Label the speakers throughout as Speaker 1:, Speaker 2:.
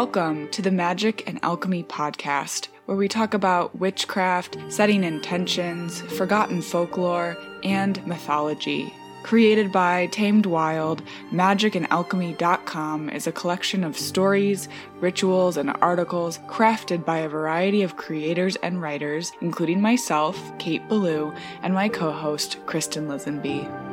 Speaker 1: Welcome to the Magic and Alchemy podcast, where we talk about witchcraft, setting intentions, forgotten folklore, and mythology. Created by Tamed Wild, magicandalchemy.com is a collection of stories, rituals, and articles crafted by a variety of creators and writers, including myself, Kate Ballou, and my co host, Kristen Lisenby.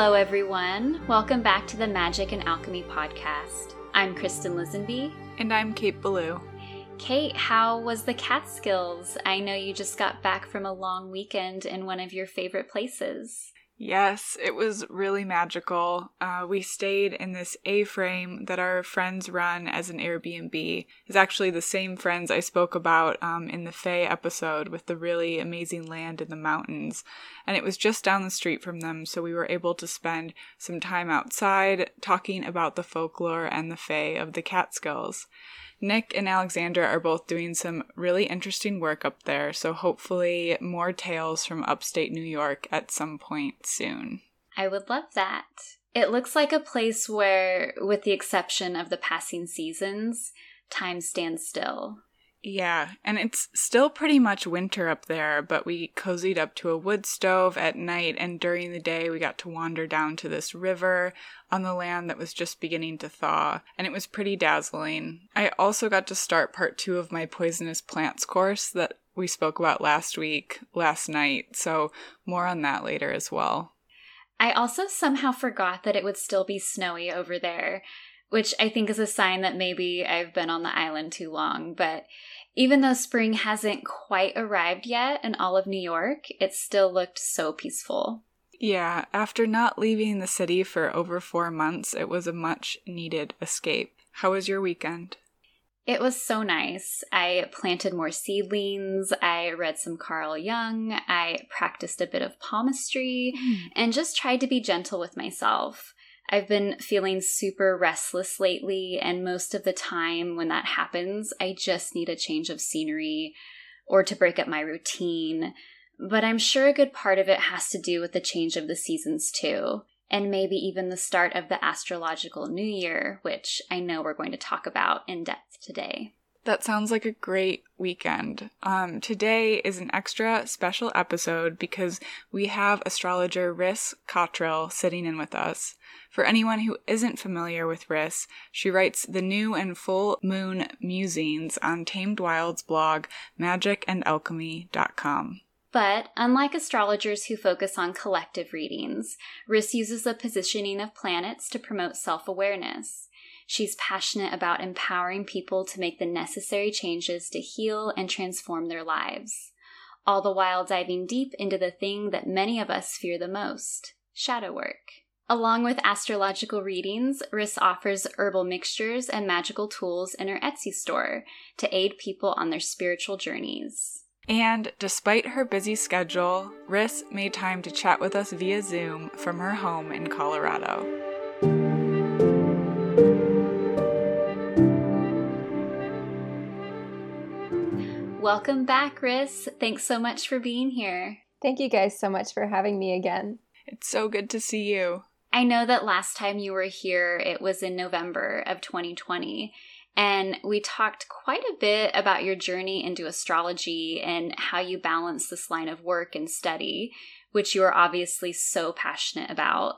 Speaker 2: Hello, everyone. Welcome back to the Magic and Alchemy podcast. I'm Kristen Lisenby.
Speaker 1: And I'm Kate Ballou.
Speaker 2: Kate, how was the Catskills? I know you just got back from a long weekend in one of your favorite places.
Speaker 1: Yes, it was really magical. Uh, we stayed in this A frame that our friends run as an Airbnb. It's actually the same friends I spoke about um, in the Fae episode with the really amazing land in the mountains. And it was just down the street from them, so we were able to spend some time outside talking about the folklore and the Fae of the Catskills. Nick and Alexandra are both doing some really interesting work up there, so hopefully more tales from upstate New York at some point soon.
Speaker 2: I would love that. It looks like a place where, with the exception of the passing seasons, time stands still.
Speaker 1: Yeah, and it's still pretty much winter up there, but we cozied up to a wood stove at night, and during the day we got to wander down to this river on the land that was just beginning to thaw, and it was pretty dazzling. I also got to start part two of my poisonous plants course that we spoke about last week, last night, so more on that later as well.
Speaker 2: I also somehow forgot that it would still be snowy over there which I think is a sign that maybe I've been on the island too long. But even though spring hasn't quite arrived yet in all of New York, it still looked so peaceful.
Speaker 1: Yeah, after not leaving the city for over four months, it was a much needed escape. How was your weekend?
Speaker 2: It was so nice. I planted more seedlings, I read some Carl Jung, I practiced a bit of palmistry, mm. and just tried to be gentle with myself. I've been feeling super restless lately, and most of the time when that happens, I just need a change of scenery or to break up my routine. But I'm sure a good part of it has to do with the change of the seasons too, and maybe even the start of the astrological new year, which I know we're going to talk about in depth today.
Speaker 1: That sounds like a great weekend. Um, today is an extra special episode because we have astrologer Riss Cottrell sitting in with us. For anyone who isn't familiar with Riss, she writes the new and full moon musings on Tamed Wild's blog, magicandalchemy.com.
Speaker 2: But unlike astrologers who focus on collective readings, Riss uses the positioning of planets to promote self awareness. She's passionate about empowering people to make the necessary changes to heal and transform their lives, all the while diving deep into the thing that many of us fear the most shadow work. Along with astrological readings, Riss offers herbal mixtures and magical tools in her Etsy store to aid people on their spiritual journeys.
Speaker 1: And despite her busy schedule, Riss made time to chat with us via Zoom from her home in Colorado. Welcome back, Riss. Thanks so much for being here.
Speaker 3: Thank you guys so much for having me again.
Speaker 1: It's so good to see you.
Speaker 2: I know that last time you were here, it was in November of 2020. And we talked quite a bit about your journey into astrology and how you balance this line of work and study, which you are obviously so passionate about,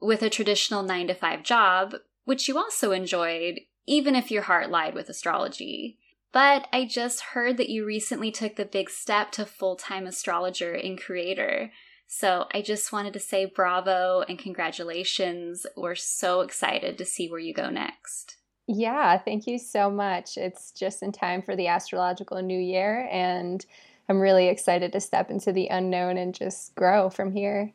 Speaker 2: with a traditional nine to five job, which you also enjoyed, even if your heart lied with astrology. But I just heard that you recently took the big step to full time astrologer and creator. So I just wanted to say bravo and congratulations. We're so excited to see where you go next.
Speaker 3: Yeah, thank you so much. It's just in time for the astrological new year, and I'm really excited to step into the unknown and just grow from here.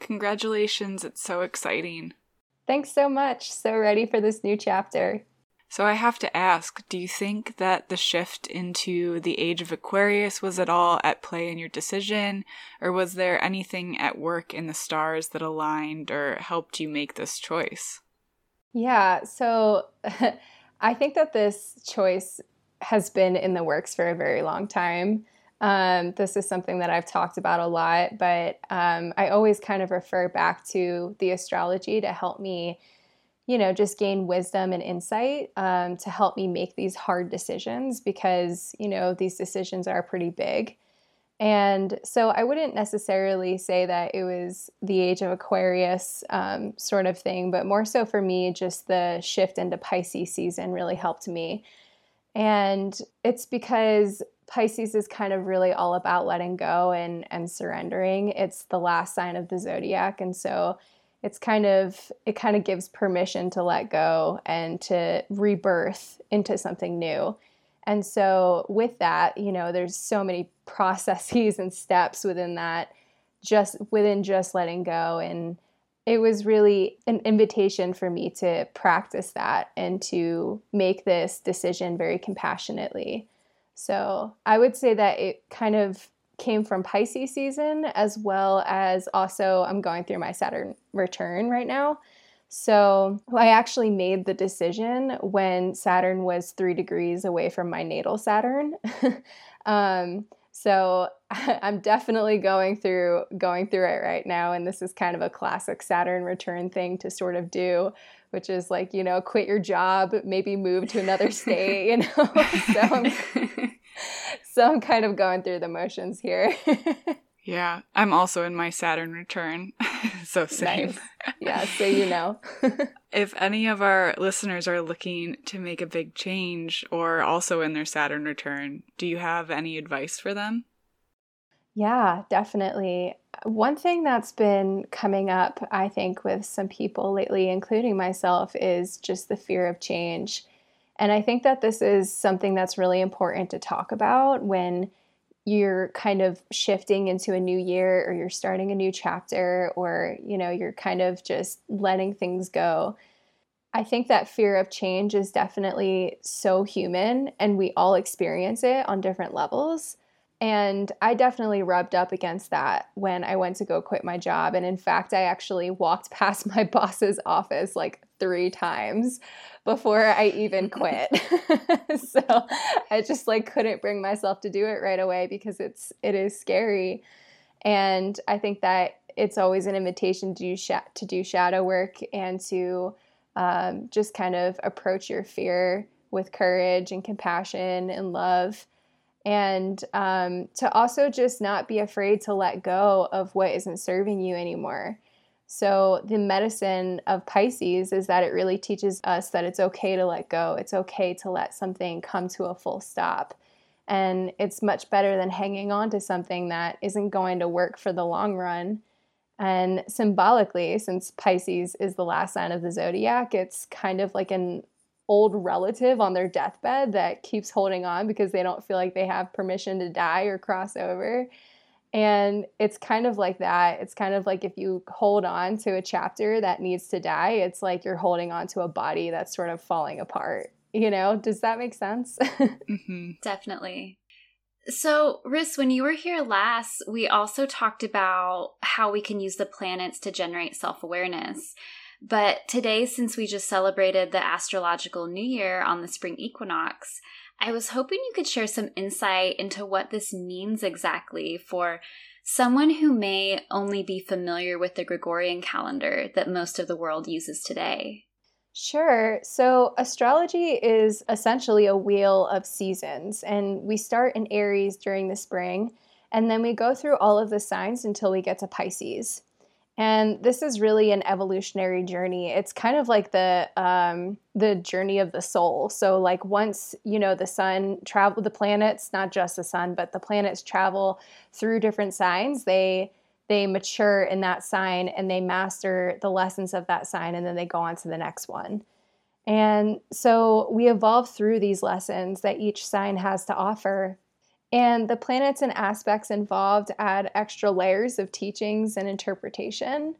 Speaker 1: Congratulations, it's so exciting.
Speaker 3: Thanks so much. So ready for this new chapter.
Speaker 1: So I have to ask do you think that the shift into the age of Aquarius was at all at play in your decision? Or was there anything at work in the stars that aligned or helped you make this choice?
Speaker 3: Yeah, so I think that this choice has been in the works for a very long time. Um, this is something that I've talked about a lot, but um, I always kind of refer back to the astrology to help me, you know, just gain wisdom and insight um, to help me make these hard decisions because, you know, these decisions are pretty big. And so I wouldn't necessarily say that it was the age of Aquarius um, sort of thing, but more so for me, just the shift into Pisces season really helped me. And it's because Pisces is kind of really all about letting go and, and surrendering. It's the last sign of the zodiac. And so it's kind of, it kind of gives permission to let go and to rebirth into something new. And so, with that, you know, there's so many processes and steps within that, just within just letting go. And it was really an invitation for me to practice that and to make this decision very compassionately. So, I would say that it kind of came from Pisces season as well as also I'm going through my Saturn return right now. So I actually made the decision when Saturn was three degrees away from my natal Saturn. um, so I'm definitely going through going through it right now, and this is kind of a classic Saturn return thing to sort of do, which is like you know quit your job, maybe move to another state, you know. so, I'm, so I'm kind of going through the motions here.
Speaker 1: Yeah, I'm also in my Saturn return. so same.
Speaker 3: Nice. Yeah, so you know.
Speaker 1: if any of our listeners are looking to make a big change or also in their Saturn return, do you have any advice for them?
Speaker 3: Yeah, definitely. One thing that's been coming up, I think, with some people lately, including myself, is just the fear of change. And I think that this is something that's really important to talk about when you're kind of shifting into a new year or you're starting a new chapter or you know you're kind of just letting things go. I think that fear of change is definitely so human and we all experience it on different levels. And i definitely rubbed up against that when i went to go quit my job. And in fact i actually walked past my boss's office like three times before I even quit. so I just like couldn't bring myself to do it right away because it's it is scary. And I think that it's always an invitation to do sh- to do shadow work and to um, just kind of approach your fear with courage and compassion and love and um, to also just not be afraid to let go of what isn't serving you anymore so, the medicine of Pisces is that it really teaches us that it's okay to let go. It's okay to let something come to a full stop. And it's much better than hanging on to something that isn't going to work for the long run. And symbolically, since Pisces is the last sign of the zodiac, it's kind of like an old relative on their deathbed that keeps holding on because they don't feel like they have permission to die or cross over. And it's kind of like that. It's kind of like if you hold on to a chapter that needs to die, it's like you're holding on to a body that's sort of falling apart. You know, does that make sense?
Speaker 2: mm-hmm. Definitely. So, Riss, when you were here last, we also talked about how we can use the planets to generate self awareness. But today, since we just celebrated the astrological new year on the spring equinox, I was hoping you could share some insight into what this means exactly for someone who may only be familiar with the Gregorian calendar that most of the world uses today.
Speaker 3: Sure. So, astrology is essentially a wheel of seasons, and we start in Aries during the spring, and then we go through all of the signs until we get to Pisces. And this is really an evolutionary journey. It's kind of like the um, the journey of the soul. So, like once you know the sun travel, the planets, not just the sun, but the planets travel through different signs. They they mature in that sign and they master the lessons of that sign, and then they go on to the next one. And so we evolve through these lessons that each sign has to offer. And the planets and aspects involved add extra layers of teachings and interpretation.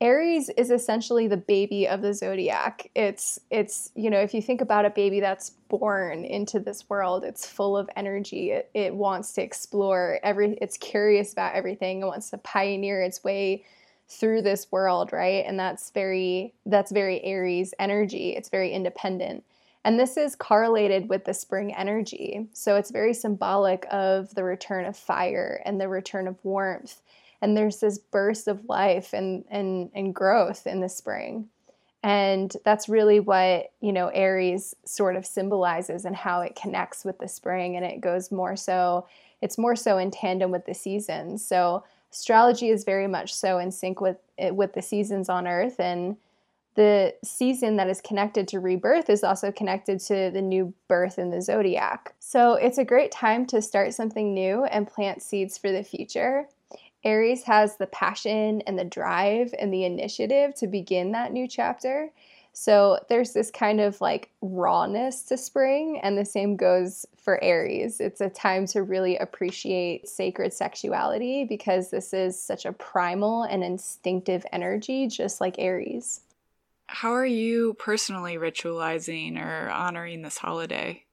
Speaker 3: Aries is essentially the baby of the zodiac. It's it's you know if you think about a baby that's born into this world, it's full of energy. It, it wants to explore every. It's curious about everything. It wants to pioneer its way through this world, right? And that's very that's very Aries energy. It's very independent. And this is correlated with the spring energy. So it's very symbolic of the return of fire and the return of warmth. And there's this burst of life and, and, and growth in the spring. And that's really what, you know, Aries sort of symbolizes and how it connects with the spring. And it goes more so, it's more so in tandem with the seasons. So astrology is very much so in sync with with the seasons on earth and the season that is connected to rebirth is also connected to the new birth in the zodiac. So it's a great time to start something new and plant seeds for the future. Aries has the passion and the drive and the initiative to begin that new chapter. So there's this kind of like rawness to spring, and the same goes for Aries. It's a time to really appreciate sacred sexuality because this is such a primal and instinctive energy, just like Aries.
Speaker 1: How are you personally ritualizing or honoring this holiday?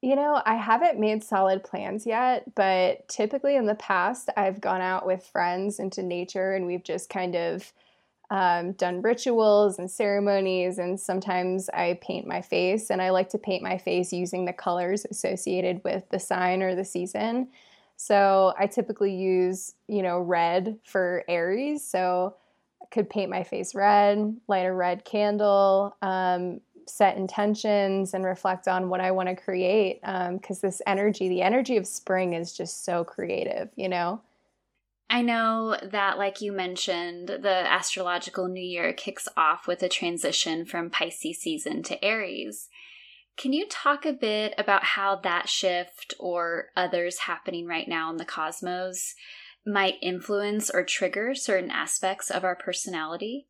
Speaker 3: You know, I haven't made solid plans yet, but typically in the past, I've gone out with friends into nature and we've just kind of um, done rituals and ceremonies. And sometimes I paint my face, and I like to paint my face using the colors associated with the sign or the season. So I typically use, you know, red for Aries. So could paint my face red, light a red candle, um, set intentions, and reflect on what I want to create. Because um, this energy, the energy of spring, is just so creative, you know?
Speaker 2: I know that, like you mentioned, the astrological new year kicks off with a transition from Pisces season to Aries. Can you talk a bit about how that shift or others happening right now in the cosmos might influence or trigger certain aspects of our personality?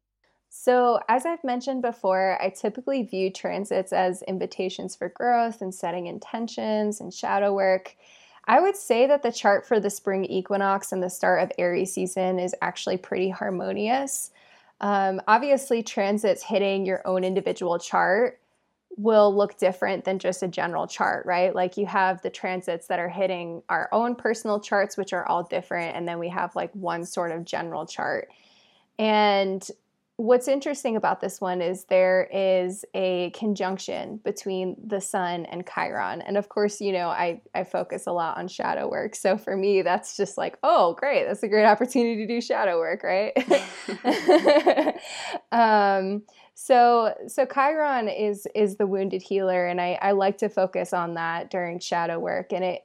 Speaker 3: So, as I've mentioned before, I typically view transits as invitations for growth and setting intentions and shadow work. I would say that the chart for the spring equinox and the start of Aries season is actually pretty harmonious. Um, obviously, transits hitting your own individual chart will look different than just a general chart, right? Like you have the transits that are hitting our own personal charts, which are all different. And then we have like one sort of general chart. And what's interesting about this one is there is a conjunction between the sun and chiron and of course you know i i focus a lot on shadow work so for me that's just like oh great that's a great opportunity to do shadow work right um, so so Chiron is is the wounded healer, and I, I like to focus on that during shadow work. And it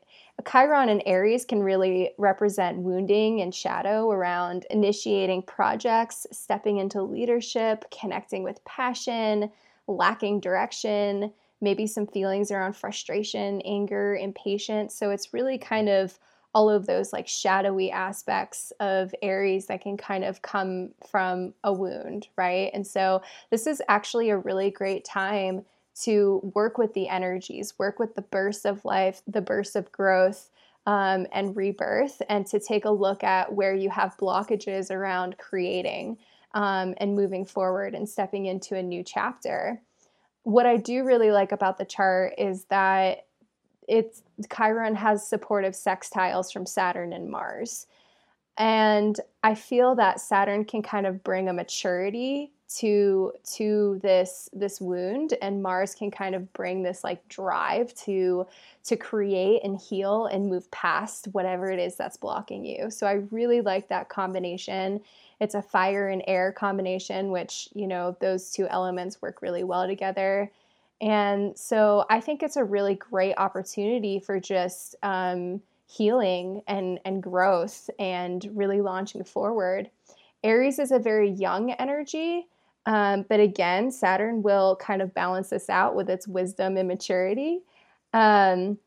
Speaker 3: Chiron and Aries can really represent wounding and shadow around initiating projects, stepping into leadership, connecting with passion, lacking direction, maybe some feelings around frustration, anger, impatience. So it's really kind of all of those like shadowy aspects of Aries that can kind of come from a wound, right? And so this is actually a really great time to work with the energies, work with the bursts of life, the bursts of growth. Um, and rebirth, and to take a look at where you have blockages around creating um, and moving forward and stepping into a new chapter. What I do really like about the chart is that it's Chiron has supportive sextiles from Saturn and Mars. And I feel that Saturn can kind of bring a maturity to to this this wound and Mars can kind of bring this like drive to to create and heal and move past whatever it is that's blocking you. So I really like that combination. It's a fire and air combination which, you know, those two elements work really well together. And so I think it's a really great opportunity for just um, healing and, and growth and really launching forward. Aries is a very young energy, um, but again, Saturn will kind of balance this out with its wisdom and maturity. Um,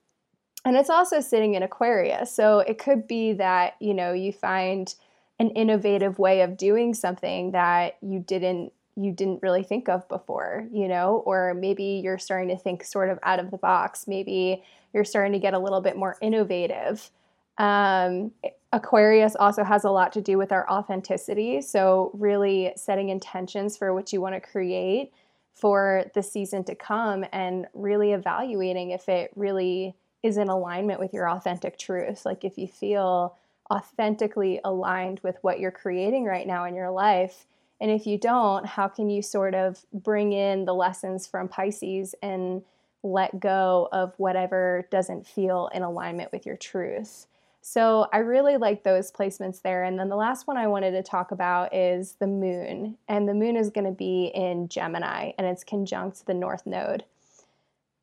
Speaker 3: and it's also sitting in Aquarius. So it could be that, you know, you find an innovative way of doing something that you didn't you didn't really think of before, you know, or maybe you're starting to think sort of out of the box. Maybe you're starting to get a little bit more innovative. Um, Aquarius also has a lot to do with our authenticity. So, really setting intentions for what you want to create for the season to come and really evaluating if it really is in alignment with your authentic truth. Like, if you feel authentically aligned with what you're creating right now in your life, And if you don't, how can you sort of bring in the lessons from Pisces and let go of whatever doesn't feel in alignment with your truth? So I really like those placements there. And then the last one I wanted to talk about is the moon. And the moon is going to be in Gemini and it's conjunct the North Node.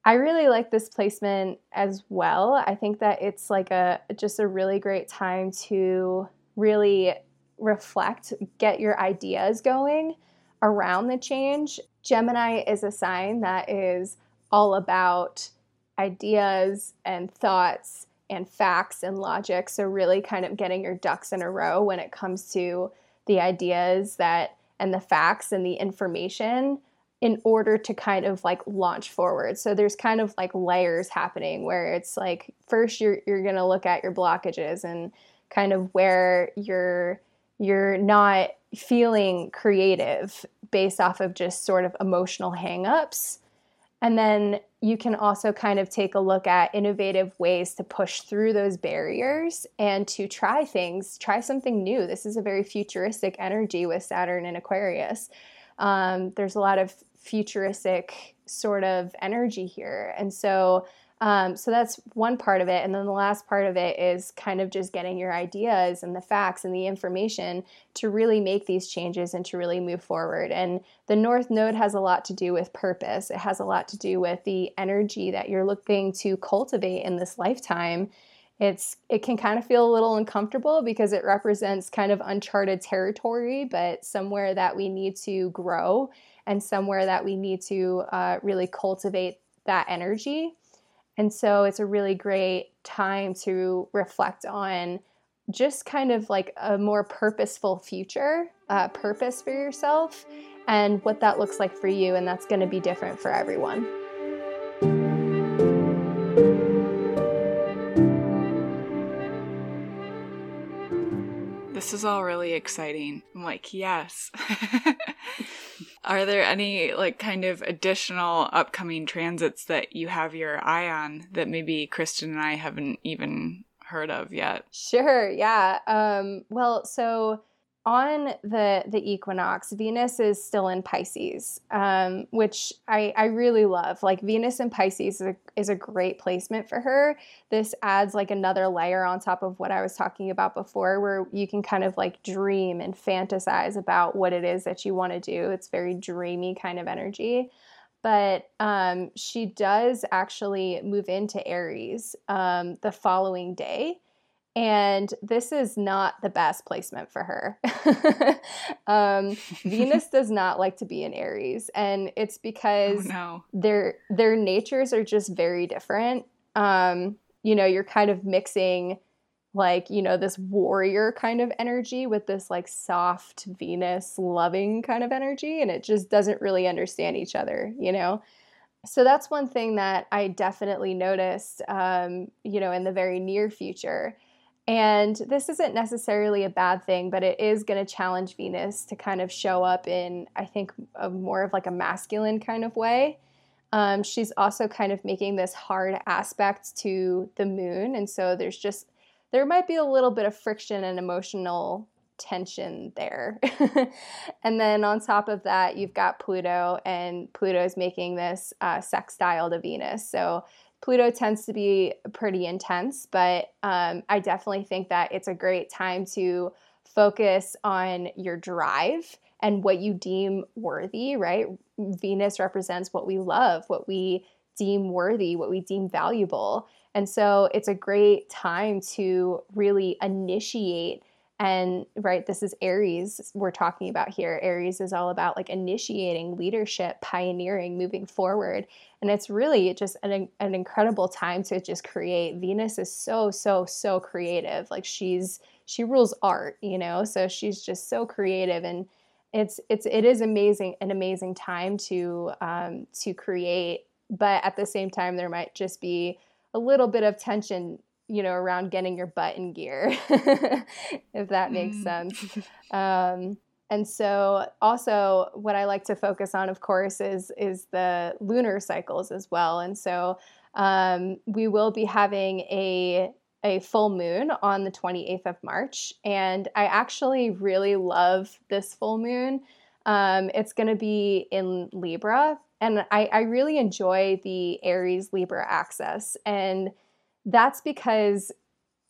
Speaker 3: I really like this placement as well. I think that it's like a just a really great time to really reflect, get your ideas going around the change. Gemini is a sign that is all about ideas and thoughts and facts and logic. So, really kind of getting your ducks in a row when it comes to the ideas that and the facts and the information in order to kind of like launch forward. So there's kind of like layers happening where it's like first you're you're going to look at your blockages and kind of where you're you're not feeling creative based off of just sort of emotional hangups. And then you can also kind of take a look at innovative ways to push through those barriers and to try things, try something new. This is a very futuristic energy with Saturn and Aquarius. Um, there's a lot of futuristic sort of energy here. And so um, so that's one part of it. And then the last part of it is kind of just getting your ideas and the facts and the information to really make these changes and to really move forward. And the North Node has a lot to do with purpose, it has a lot to do with the energy that you're looking to cultivate in this lifetime. It's it can kind of feel a little uncomfortable because it represents kind of uncharted territory, but somewhere that we need to grow and somewhere that we need to uh, really cultivate that energy. And so it's a really great time to reflect on just kind of like a more purposeful future, uh, purpose for yourself, and what that looks like for you. And that's going to be different for everyone.
Speaker 1: This is all really exciting. I'm like, yes. Are there any like kind of additional upcoming transits that you have your eye on that maybe Kristen and I haven't even heard of yet?
Speaker 3: Sure, yeah. Um, well, so on the the equinox, Venus is still in Pisces, um, which I, I really love. Like Venus in Pisces is a, is a great placement for her. This adds like another layer on top of what I was talking about before, where you can kind of like dream and fantasize about what it is that you want to do. It's very dreamy kind of energy. But um, she does actually move into Aries um, the following day and this is not the best placement for her. um, Venus does not like to be in Aries, and it's because
Speaker 1: oh, no.
Speaker 3: their their natures are just very different. Um, you know, you're kind of mixing like you know this warrior kind of energy with this like soft Venus loving kind of energy, and it just doesn't really understand each other. You know. So that's one thing that I definitely noticed, um, you know, in the very near future and this isn't necessarily a bad thing, but it is going to challenge Venus to kind of show up in, I think, a more of like a masculine kind of way. Um, she's also kind of making this hard aspect to the moon. And so there's just, there might be a little bit of friction and emotional tension there. and then on top of that, you've got Pluto, and Pluto is making this uh, sextile to Venus. So Pluto tends to be pretty intense, but um, I definitely think that it's a great time to focus on your drive and what you deem worthy, right? Venus represents what we love, what we deem worthy, what we deem valuable. And so it's a great time to really initiate and right, this is Aries we're talking about here. Aries is all about like initiating leadership, pioneering, moving forward. And it's really just an, an incredible time to just create. Venus is so, so, so creative. Like she's, she rules art, you know? So she's just so creative and it's, it's, it is amazing, an amazing time to, um, to create. But at the same time, there might just be a little bit of tension you know, around getting your butt in gear, if that makes mm. sense. Um, and so, also, what I like to focus on, of course, is is the lunar cycles as well. And so, um, we will be having a a full moon on the 28th of March, and I actually really love this full moon. Um, it's going to be in Libra. And I, I really enjoy the Aries Libra axis. And that's because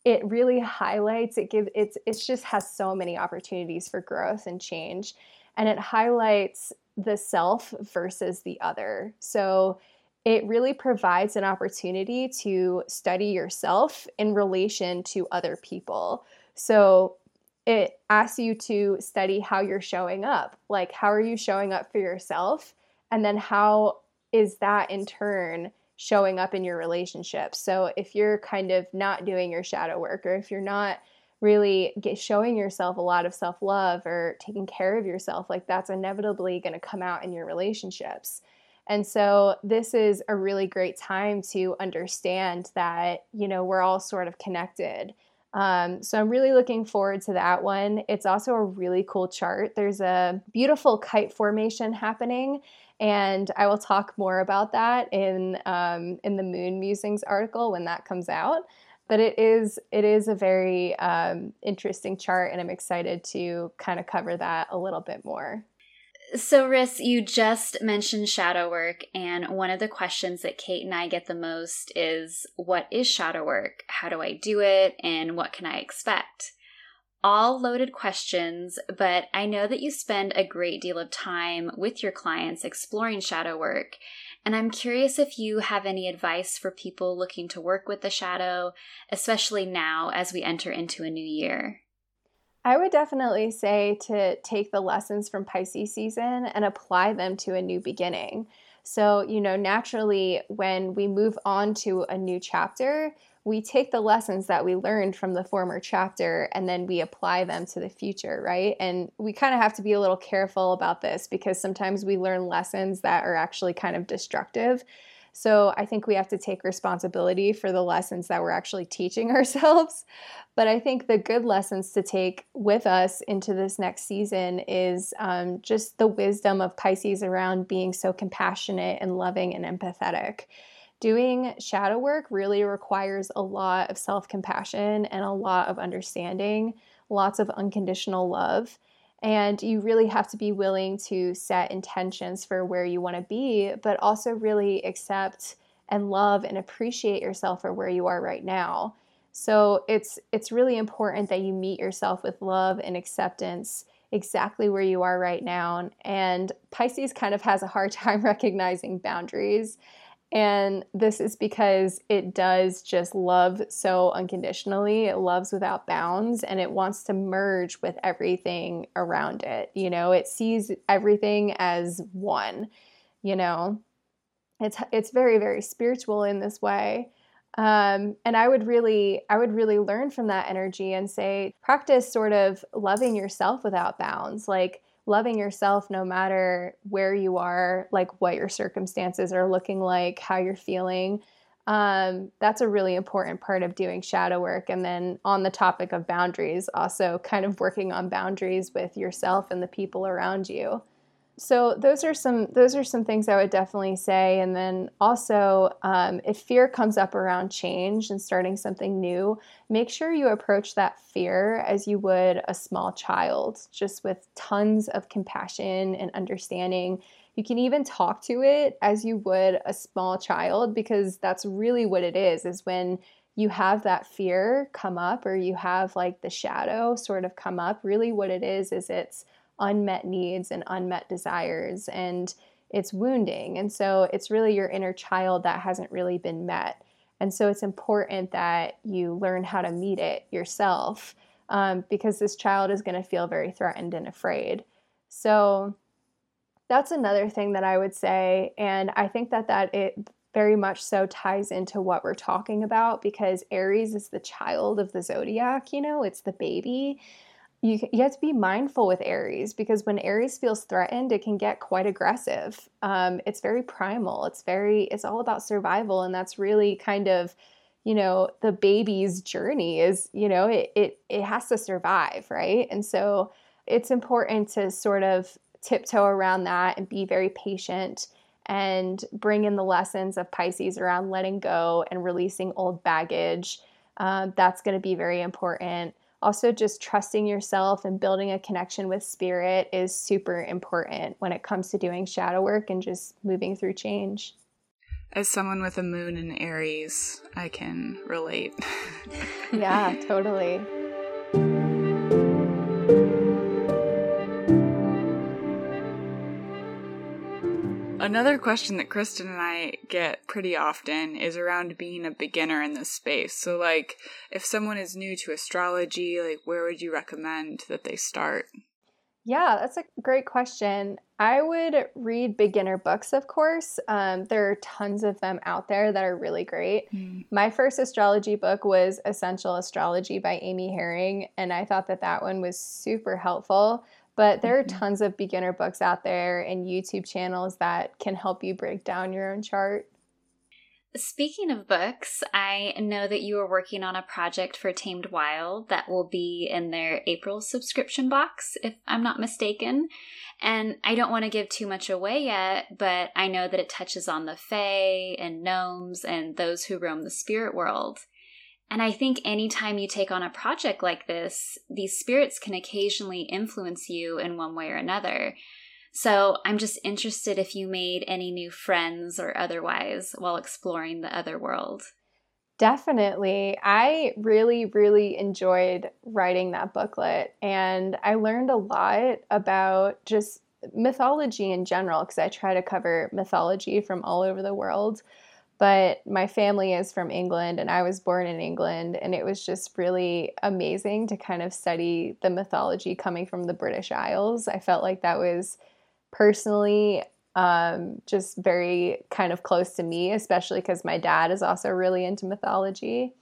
Speaker 3: it really highlights it gives it's it's just has so many opportunities for growth and change. And it highlights the self versus the other. So it really provides an opportunity to study yourself in relation to other people. So it asks you to study how you're showing up. Like how are you showing up for yourself? And then how is that in turn showing up in your relationship. So if you're kind of not doing your shadow work or if you're not really showing yourself a lot of self-love or taking care of yourself, like that's inevitably going to come out in your relationships. And so this is a really great time to understand that, you know, we're all sort of connected. Um, so I'm really looking forward to that one. It's also a really cool chart. There's a beautiful kite formation happening and I will talk more about that in um, in the Moon Musings article when that comes out. But it is it is a very um, interesting chart, and I'm excited to kind of cover that a little bit more.
Speaker 2: So, Riss, you just mentioned shadow work, and one of the questions that Kate and I get the most is what is shadow work? How do I do it? And what can I expect? all loaded questions, but I know that you spend a great deal of time with your clients exploring shadow work. And I'm curious if you have any advice for people looking to work with the shadow, especially now as we enter into a new year.
Speaker 3: I would definitely say to take the lessons from Pisces season and apply them to a new beginning. So, you know, naturally, when we move on to a new chapter, we take the lessons that we learned from the former chapter and then we apply them to the future, right? And we kind of have to be a little careful about this because sometimes we learn lessons that are actually kind of destructive. So I think we have to take responsibility for the lessons that we're actually teaching ourselves. But I think the good lessons to take with us into this next season is um, just the wisdom of Pisces around being so compassionate and loving and empathetic doing shadow work really requires a lot of self compassion and a lot of understanding, lots of unconditional love. And you really have to be willing to set intentions for where you want to be, but also really accept and love and appreciate yourself for where you are right now. So it's it's really important that you meet yourself with love and acceptance exactly where you are right now. And Pisces kind of has a hard time recognizing boundaries. And this is because it does just love so unconditionally. It loves without bounds and it wants to merge with everything around it. You know, it sees everything as one, you know. It's it's very very spiritual in this way. Um, and I would really I would really learn from that energy and say practice sort of loving yourself without bounds. Like loving yourself no matter where you are, like what your circumstances are looking like, how you're feeling. Um, that's a really important part of doing shadow work. And then on the topic of boundaries, also kind of working on boundaries with yourself and the people around you so those are some those are some things I would definitely say. And then also, um, if fear comes up around change and starting something new, make sure you approach that fear as you would a small child, just with tons of compassion and understanding. You can even talk to it as you would a small child because that's really what it is. Is when you have that fear come up or you have like the shadow sort of come up. Really, what it is is it's unmet needs and unmet desires and it's wounding. And so it's really your inner child that hasn't really been met. And so it's important that you learn how to meet it yourself um, because this child is going to feel very threatened and afraid. So that's another thing that I would say. And I think that that it very much so ties into what we're talking about because Aries is the child of the zodiac, you know, it's the baby you, you have to be mindful with Aries because when Aries feels threatened, it can get quite aggressive. Um, it's very primal. It's very, it's all about survival. And that's really kind of, you know, the baby's journey is, you know, it, it, it has to survive, right? And so it's important to sort of tiptoe around that and be very patient and bring in the lessons of Pisces around letting go and releasing old baggage. Um, that's going to be very important also just trusting yourself and building a connection with spirit is super important when it comes to doing shadow work and just moving through change.
Speaker 1: As someone with a moon in Aries, I can relate.
Speaker 3: yeah, totally.
Speaker 1: Another question that Kristen and I get pretty often is around being a beginner in this space. So, like, if someone is new to astrology, like, where would you recommend that they start?
Speaker 3: Yeah, that's a great question. I would read beginner books, of course. Um, there are tons of them out there that are really great. Mm. My first astrology book was Essential Astrology by Amy Herring, and I thought that that one was super helpful. But there are mm-hmm. tons of beginner books out there and YouTube channels that can help you break down your own chart.
Speaker 2: Speaking of books, I know that you are working on a project for Tamed Wild that will be in their April subscription box, if I'm not mistaken. And I don't want to give too much away yet, but I know that it touches on the Fae and gnomes and those who roam the spirit world. And I think anytime you take on a project like this, these spirits can occasionally influence you in one way or another. So I'm just interested if you made any new friends or otherwise while exploring the other world.
Speaker 3: Definitely. I really, really enjoyed writing that booklet. And I learned a lot about just mythology in general, because I try to cover mythology from all over the world but my family is from England and I was born in England and it was just really amazing to kind of study the mythology coming from the British Isles. I felt like that was personally um, just very kind of close to me, especially because my dad is also really into mythology.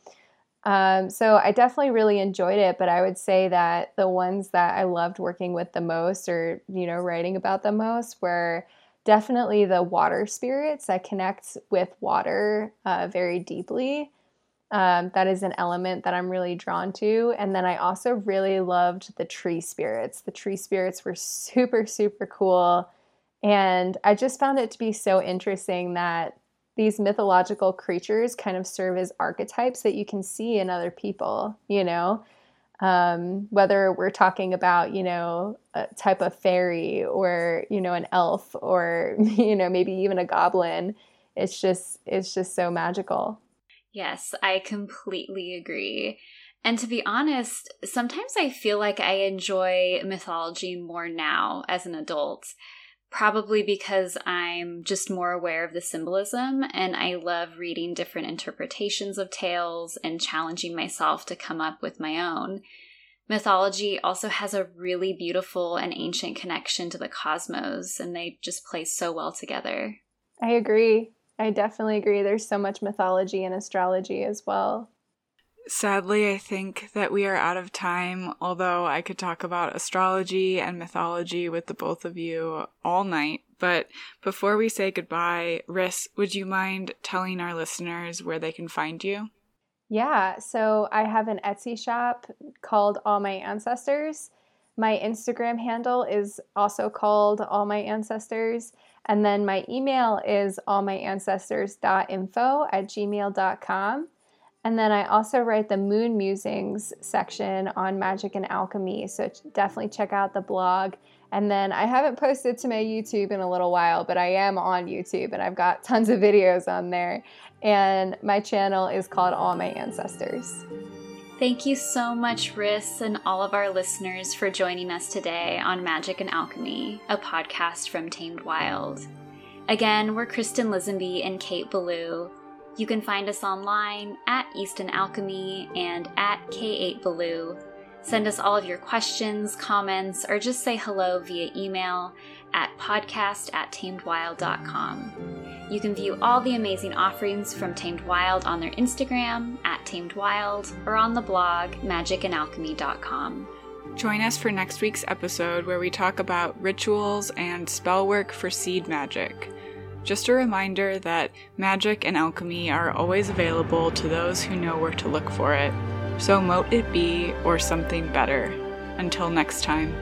Speaker 3: Um, so I definitely really enjoyed it, but I would say that the ones that I loved working with the most or, you know, writing about the most were definitely the water spirits that connect with water uh, very deeply. Um, that is an element that I'm really drawn to. And then I also really loved the tree spirits. The tree spirits were super, super cool. And I just found it to be so interesting that these mythological creatures kind of serve as archetypes that you can see in other people, you know? Um, whether we're talking about you know a type of fairy or you know an elf or you know maybe even a goblin it's just it's just so magical.
Speaker 2: Yes i completely agree. And to be honest sometimes i feel like i enjoy mythology more now as an adult probably because I'm just more aware of the symbolism and I love reading different interpretations of tales and challenging myself to come up with my own. Mythology also has a really beautiful and ancient connection to the cosmos, and they just play so well together.
Speaker 3: I agree. I definitely agree. There's so much mythology and astrology as well.
Speaker 1: Sadly, I think that we are out of time, although I could talk about astrology and mythology with the both of you all night. But before we say goodbye, Riss, would you mind telling our listeners where they can find you?
Speaker 3: Yeah, so I have an Etsy shop called All My Ancestors. My Instagram handle is also called All My Ancestors. And then my email is allmyancestors.info at gmail.com. And then I also write the Moon Musings section on magic and alchemy. So definitely check out the blog. And then I haven't posted to my YouTube in a little while, but I am on YouTube and I've got tons of videos on there. And my channel is called All My Ancestors.
Speaker 2: Thank you so much, Riss, and all of our listeners for joining us today on Magic and Alchemy, a podcast from Tamed Wild. Again, we're Kristen Lisenby and Kate Ballou. You can find us online at Easton Alchemy and at K8Ballou. Send us all of your questions, comments, or just say hello via email at podcast at tamedwild.com. You can view all the amazing offerings from Tamed Wild on their Instagram at Tamed Wild or on the blog magicandalchemy.com.
Speaker 1: Join us for next week's episode where we talk about rituals and spell work for seed magic. Just a reminder that magic and alchemy are always available to those who know where to look for it. So mote it be or something better. Until next time.